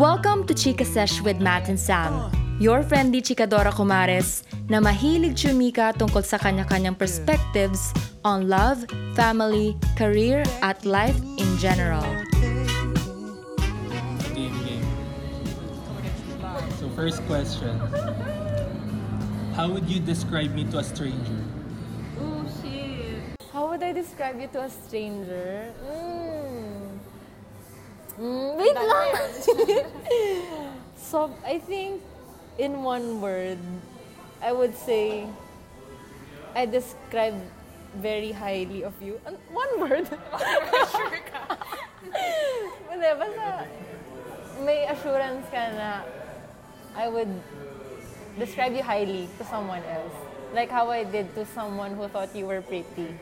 Welcome to Chika Sesh with Matt and Sam, your friendly chikadora kumares na mahilig chumika tungkol sa kanya-kanyang perspectives on love, family, career, at life in general. Game, game. So first question. How would you describe me to a stranger? Oh, shit. How would I describe you to a stranger? Mm. Mm, wait lang! so, I think in one word, I would say I describe very highly of you. One word? sure ka. Hindi, may assurance ka na I would describe you highly to someone else. Like how I did to someone who thought you were pretty.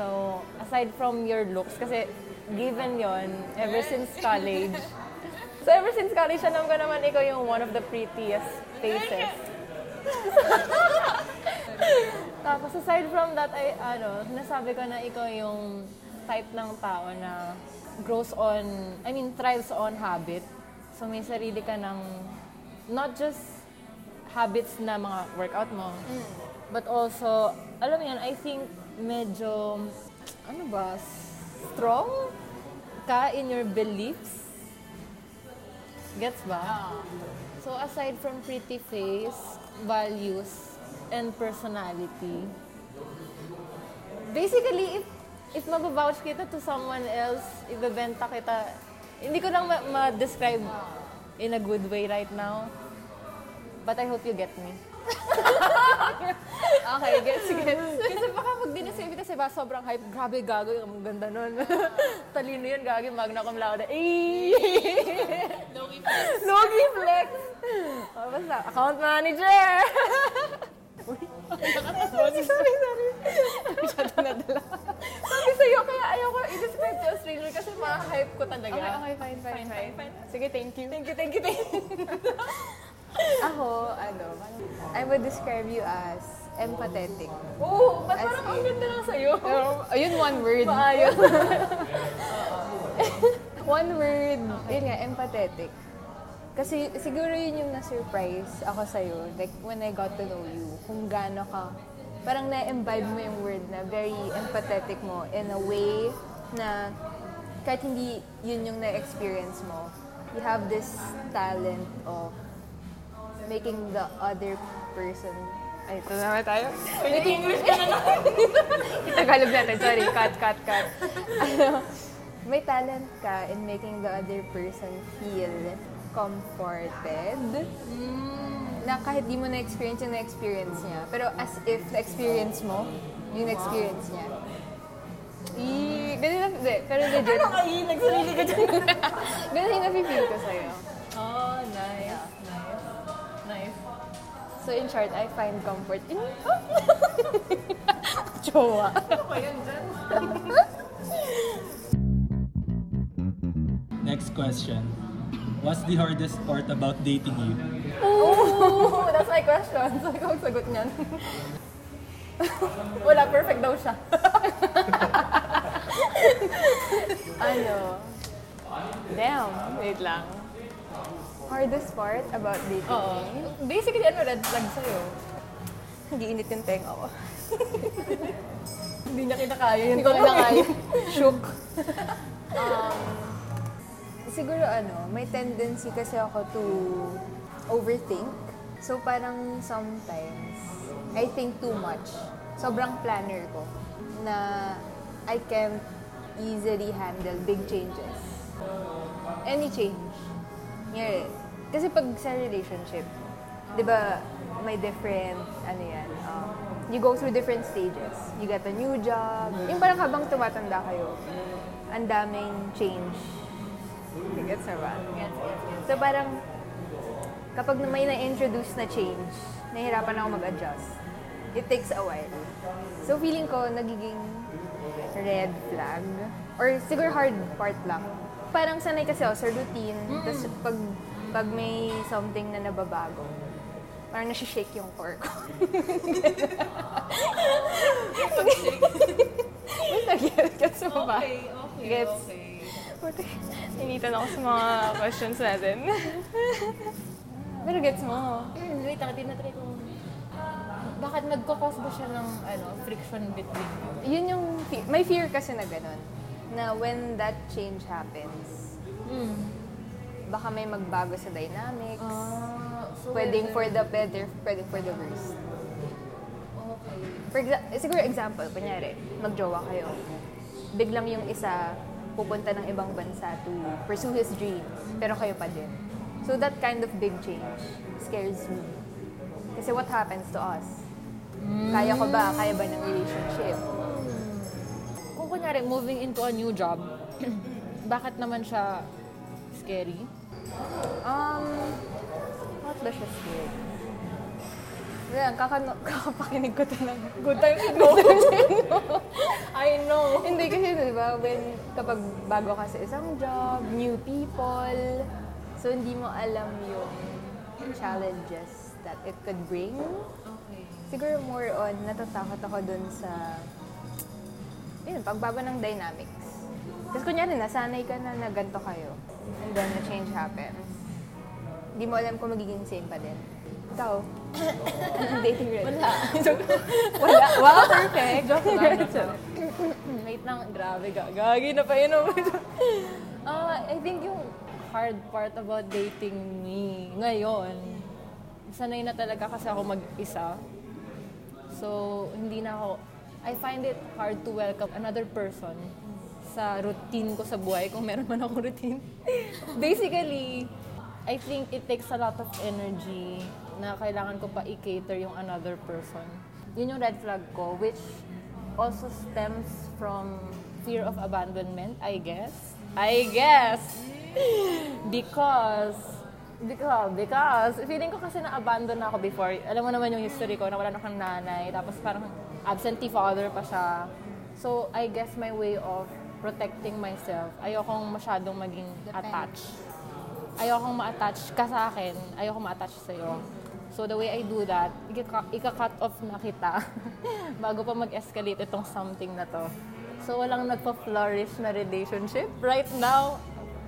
So, aside from your looks, kasi given yon ever since college. So, ever since college, alam ko naman ikaw yung one of the prettiest faces. Tapos, aside from that, ay, ano, nasabi ko na ikaw yung type ng tao na grows on, I mean, thrives on habit. So, may sarili ka ng, not just habits na mga workout mo, but also, alam mo yan, I think medyo, ano ba, strong ka in your beliefs. Gets ba? So, aside from pretty face, values, and personality, basically, if if mababouch kita to someone else, ibebenta kita, hindi ko lang ma- ma-describe in a good way right now. But I hope you get me. okay, gets, gets. Kasi baka kasi ba sobrang hype, grabe gago, ang ganda nun. Talino yun, gago, magna cum laude. Eh! Logi flex. Logi flex. Oh, basta, account manager! Uy, sorry, sorry, sorry. Masyado nadala. Sabi sa'yo, kaya ayoko i-describe to a stranger kasi ma-hype ko talaga. Okay, okay, fine, fine, fine. fine. Sige, thank you. Thank you, thank you, thank you. Ako, ano, I would describe you as empathetic. Oo, ba't As parang ang ganda lang sa'yo? Pero, ayun, one word. Maayos. one word, yun nga, empathetic. Kasi siguro yun yung na-surprise ako sa'yo, like when I got to know you, kung gaano ka, parang na-imbibe mo yung word na very empathetic mo in a way na kahit hindi yun yung na-experience mo, you have this talent of making the other person ay, ito naman tayo. Making English ka na Tagalog natin, sorry. Cut, cut, cut. Ano, may talent ka in making the other person feel comforted. Na kahit di mo na-experience yung na-experience niya. Pero as if na-experience mo, yung na-experience niya. I, ganun na, hindi, pero legit. Ano kayo? Nagsarili ka dyan. ganun yung nafe-feel ko sa'yo. Oh, nice. Nice. Nice. So in short, I find comfort in... Jowa. Ano ba yan dyan? Next question. What's the hardest part about dating you? Oh, that's my question. So, ikaw ang sagot niyan. Wala, perfect daw siya. ano? Damn. Wait lang. Hardest part about dating Oo. Basically, ano red flag sa'yo? Nagiinit yung tenga ko. Hindi niya kinakaya yun. Hindi ko na kaya. Shook. um, siguro ano, may tendency kasi ako to overthink. So parang sometimes, I think too much. Sobrang planner ko na I can't easily handle big changes. Any change. Ngayon, kasi pag sa relationship, di ba, may different, ano yan, um, you go through different stages. You get a new job. Yung parang habang tumatanda kayo, ang daming change. Gets na ba? So parang, kapag may na-introduce na change, nahihirapan ako mag-adjust. It takes a while. So feeling ko, nagiging red flag. Or siguro hard part lang. Parang sanay kasi ako sa routine. Tapos pag, pag may something na nababago, parang nasi-shake yung core ko. Basta get, gets mo ba? Okay, okay, Gets. okay. Puti, Initan ako sa mga questions natin. Pero gets mo. Hmm, wait lang, tinatry ko. Bakit nagkakos ba siya ng ano, friction between you? Yun yung, fe- may fear kasi na ganun. Na when that change happens, Hmm. baka may magbago sa dynamics. Ah, so pwedeng for the better, pwedeng for the worse. Okay. For exa- siguro example, kunyari, magjowa kayo. Biglang yung isa pupunta ng ibang bansa to pursue his dream, pero kayo pa din. So that kind of big change scares me. Kasi what happens to us? Kaya ko ba? Kaya ba ng relationship? Kunyari, moving into a new job, bakit naman siya scary? Um, what ba siya scary? Yan, kakano, kakapakinig ko ng good time no. I know. Hindi kasi, di ba, when, kapag bago ka sa isang job, new people, so hindi mo alam yung challenges that it could bring. Okay. Siguro more on, natatakot ako dun sa, yun, pagbago ng dynamics. Kasi kunyari, nasanay ka na na ganito kayo, and then the change happens. Hindi mo alam kung magiging same pa din. Ikaw, anong dating red? Wala. Wala? Wow, perfect. Joke lang. Wait lang, grabe, gagagi na pa yun. Ah, I think yung hard part about dating me ngayon, sanay na talaga kasi ako mag-isa. So, hindi na ako, I find it hard to welcome another person sa routine ko sa buhay, kung meron man akong routine. Basically, I think it takes a lot of energy na kailangan ko pa i-cater yung another person. Yun yung red flag ko, which also stems from fear of abandonment, I guess. I guess! because, because, because, feeling ko kasi na-abandon na ako before. Alam mo naman yung history ko, na wala na akong nanay, tapos parang absentee father pa siya. So, I guess my way of protecting myself, ayokong masyadong maging attached. Ayokong ma-attach ka sa akin, ayokong ma-attach sa'yo. So, the way I do that, ika- ika-cut off na kita bago pa mag-escalate itong something na to. So, walang nagpa-flourish na relationship right now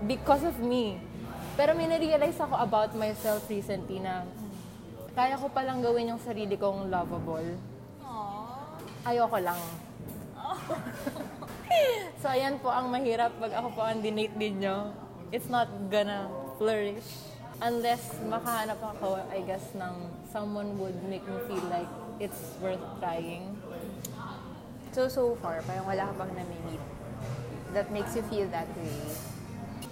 because of me. Pero may na-realize ako about myself recently na kaya ko palang gawin yung sarili kong lovable. Ayoko lang. so, ayan po ang mahirap pag ako po ang dinate ninyo. It's not gonna flourish. Unless makahanap ako, I guess, ng someone would make me feel like it's worth trying. So, so far, parang wala ka bang nami-meet that makes you feel that way.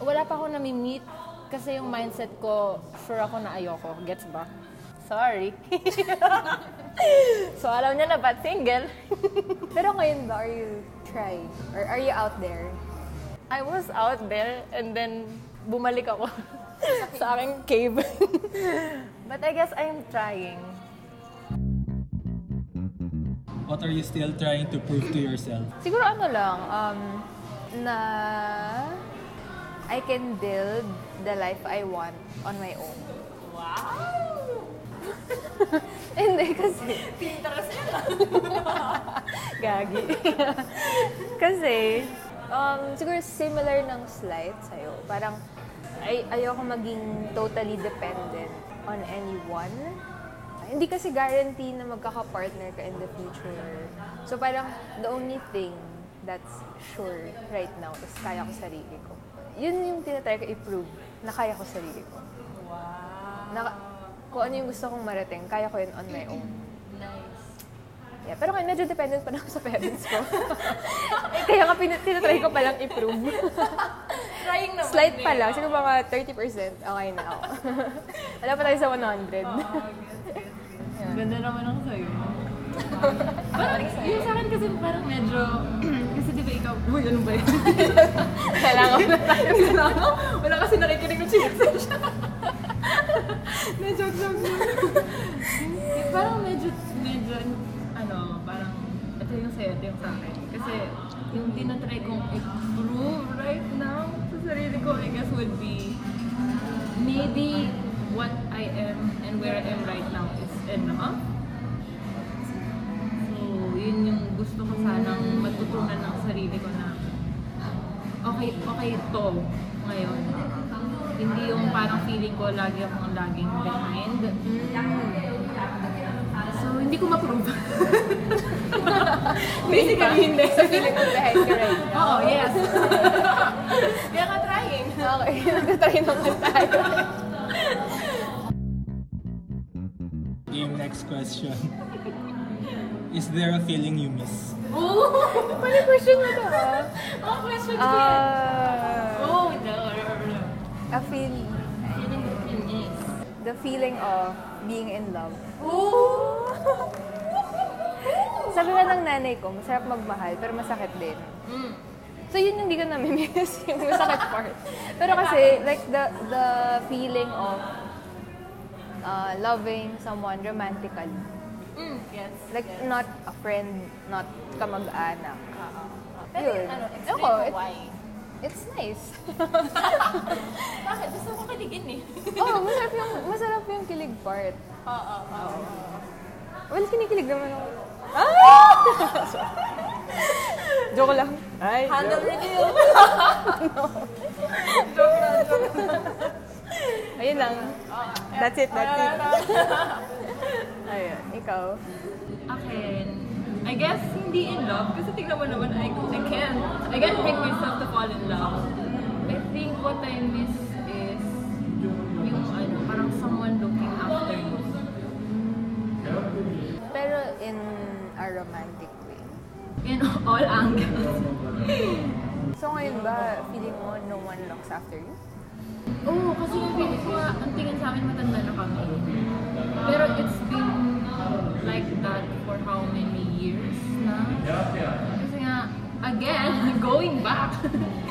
Wala pa ako nami-meet kasi yung mindset ko, sure ako na ayoko. Gets ba? Sorry. so, alam niya na ba't single? Pero ngayon ba, are you trying? Or are you out there? I was out there and then bumalik ako sa aking cave. But I guess I'm trying. What are you still trying to prove to yourself? Siguro ano lang, um, na I can build the life I want on my own. Wow! Hindi kasi... Gagi. kasi, um, siguro similar ng slide sa'yo. Parang, ay, ayoko maging totally dependent on anyone. Hindi kasi guarantee na magkaka-partner ka in the future. So parang the only thing that's sure right now is kaya ko sarili ko. Yun yung tinatry ko i-prove na kaya ko sarili ko. Wow! Na, kung ano yung gusto kong marating, kaya ko yun on my own. Nice. Yeah, pero ngayon medyo dependent pa na ako sa parents ko. eh, kaya nga pin- tinatry ko palang i-prove. Trying naman Slight pa lang, siguro mga 30%, okay na ako. Wala pa tayo sa 100. Ganda naman ako sa'yo. parang, yung sa akin kasi parang medyo, kasi di ba ikaw, uy, ano ba yun? Kailangan ko na tayo. Kailangan, wala kasi nakikinig ng chisel siya. Medyo, joke lang. Eh, parang medyo, medyo, ano, parang, ito yung sa'yo, ito yung sa akin. Kasi, yung tinatry kong i-prove right now sa sarili ko, I guess would be, maybe what I am and where I am right now is enough. So, yun yung gusto ko sanang matutunan ng sarili ko na okay, okay to ngayon. Hindi yung parang feeling ko lagi akong laging behind. So, hindi ko ma-prove. Basically, hindi. So, feeling mo behind ka right now? Oo, yes. Kaya ka trying. Okay, nagtatry naman tayo. Game next question. Is there a feeling you miss? Oh! Pali question mo to, ah. Oh, question ko yan. Ah, Oh, no, no, no. A feel, the feeling of being in love. Sabi nga ng nanay ko, masarap magmahal, pero masakit din. Mm. So yun yung hindi ko namimiss, yung masakit part. Pero kasi, like, the the feeling of uh, loving someone romantically. Mm, yes. Like, not a friend, not kamag-anak. Pero Yun. ano, explain ko, mo it- why. It's nice. Bakit? Gusto ko kaligin eh. oh, masarap yung, masarap yung kilig part. Oo, oo. Well, kinikilig naman ako. Ah! joke lang. Ay, Handle joke. reveal. Ayun lang. That's it, that's it. Ayun, ikaw. Akin, I guess hindi in love kasi tingnan mo naman I, I can't I can't bring myself to fall in love. I think what I miss is yung ano, parang someone looking after you. Pero in a romantic way. In all angles. So ngayon ba, feeling mo no one looks after you? Oo, kasi yung feeling ko, ang tingin sa amin matanda na kami. Pero it's been like that for how many years na? Kasi nga, again, going back.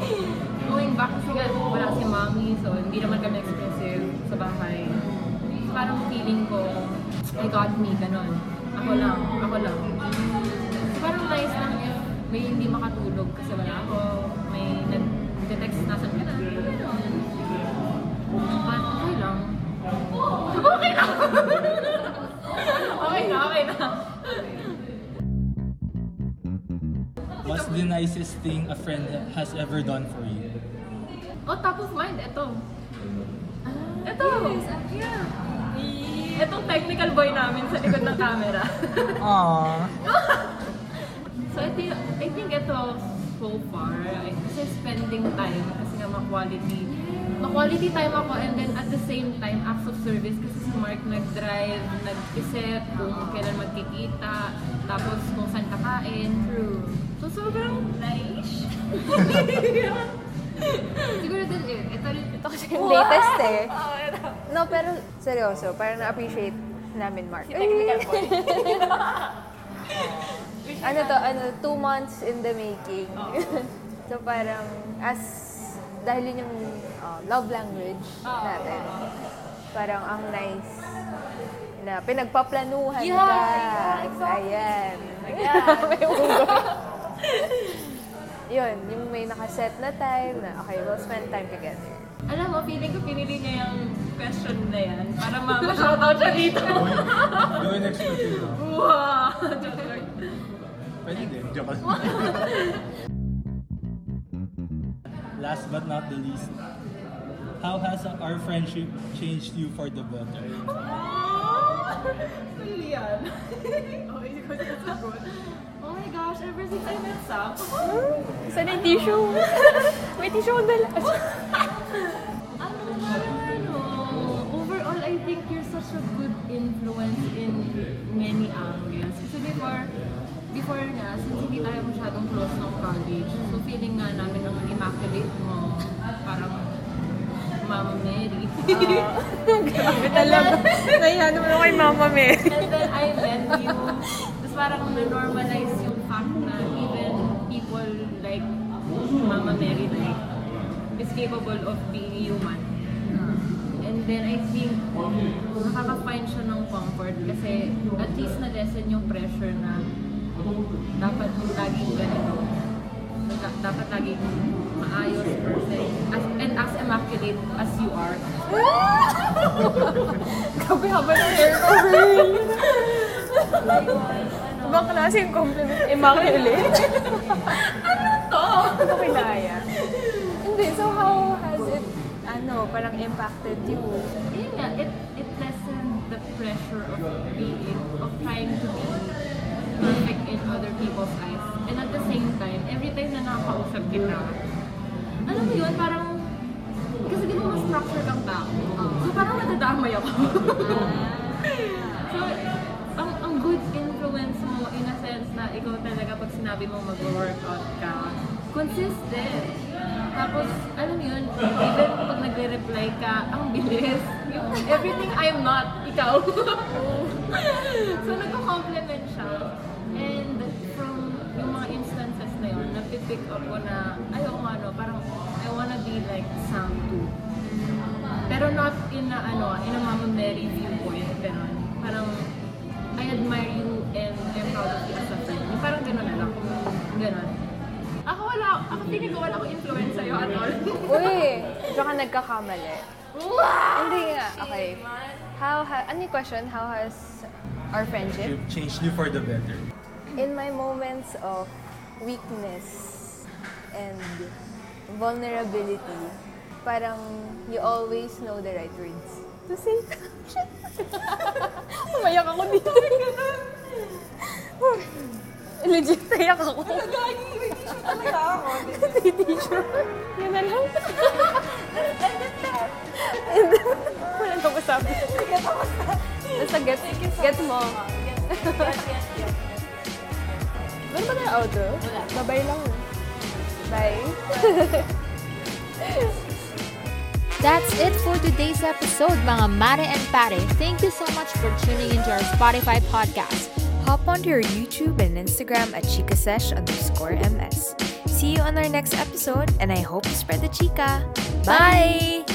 going back kasi nga, wala si mommy, so hindi naman kami expensive sa bahay. So, parang feeling ko, I got me, ganun. Ako lang, ako lang. So, parang nice lang if may hindi makatulog kasi wala ako, may nag-text na sa ka na. The nicest thing a friend has ever done for you? Oh, top of mind, ito. Ito! Yeah. Itong technical boy namin sa likod ng camera. Aww. so, I think, I think ito so far, I- kasi spending time, kasi nga ma-quality, ma-quality time ako and then at the same time, acts of service kasi si Mark nag-drive, nag-isip kung kailan magkikita, tapos kung saan kakain. True. So, sobrang nice. Siguro din eh. Ito rin. Ito kasi yung latest eh. Ito. No, pero seryoso, parang na-appreciate namin, Mark. Technical boy. ano to, ano, two months in the making. so parang, as, dahil yun yung uh, love language natin, parang ang nice na pinagpaplanuhan Yeah, ka. yeah, exactly. Ayan. Yeah. May unggoy. yun, yung may nakaset na time na, okay, we'll spend time together. Alam mo, feeling ko pinili niya yung question na yan para ma- ma-shoutout siya dito. Gawin expert yun. wow! Pwede din. Joke. Last but not the least, how has our friendship changed you for the better? Yan. oh, hindi ko sasagot. Oh my gosh, ever since I met Sam. Saan yung tissue? may tissue dala. ano, parang ano, overall, I think you're such a good influence in many angles. Kasi before, before nga, since hindi tayo masyadong close ng college, so feeling nga namin ang immaculate mo, parang Mama Mary. Grabe talaga. Nahiya naman ako kay Mama Mary. And then I met you. Tapos parang na-normalize yung fact na even people like Mama Mary like is capable of being human. And then I think nakaka-find siya ng comfort kasi at least na-lessen yung pressure na dapat laging ganito. Da- dapat laging maayos, perfect. As, and as immaculate as you are. Grabe haba ng hair ko, girl. Ibang klase yung compliment. Immaculate. To? Hindi ko kinaya. Hindi, so how has it, ano, parang impacted you? Nga, it, it lessened the pressure of being, of trying to be perfect in other people's eyes. And at the same time, every time na nakakausap kita, alam mo yun, parang, kasi di ba mas structure kang tao. So parang nadadamay ako. so, ang, ang good influence mo in a sense na ikaw talaga pag sinabi mo mag-workout ka, consistent. Tapos, alam mo yun, even pag nagre-reply ka, ang bilis. Yung everything I am not, ikaw. so, nagko-compliment siya. And from yung mga instances na yun, napipick up ko na, ay, oo nga, no, parang, I wanna be like Sam too. Pero not in a, ano, in a Mama Mary viewpoint, ganun. Parang, I admire you and I'm proud of you as a friend. Yung parang ganun na lang, ganun. Ako wala, ako feeling ko wala akong influence sa'yo at all. Uy, diyan ka nagkakamali. Hindi nga. Okay. How, ha, ano yung question? How has our friendship? You've changed you for the better. In my moments of weakness and vulnerability, parang you always know the right words to say. Umayak ako dito. Legit, tayak ako. Talaga ako. Teacher. Yan na lang. Wala na masabi. Basta get, get mo. Meron ba outro? Wala. Babay lang. Bye. That's it for today's episode, mga Mare and Pare. Thank you so much for tuning into our Spotify podcast. Hop onto your YouTube and Instagram at chikasesh underscore ms. See you on our next episode, and I hope you spread the chica. Bye!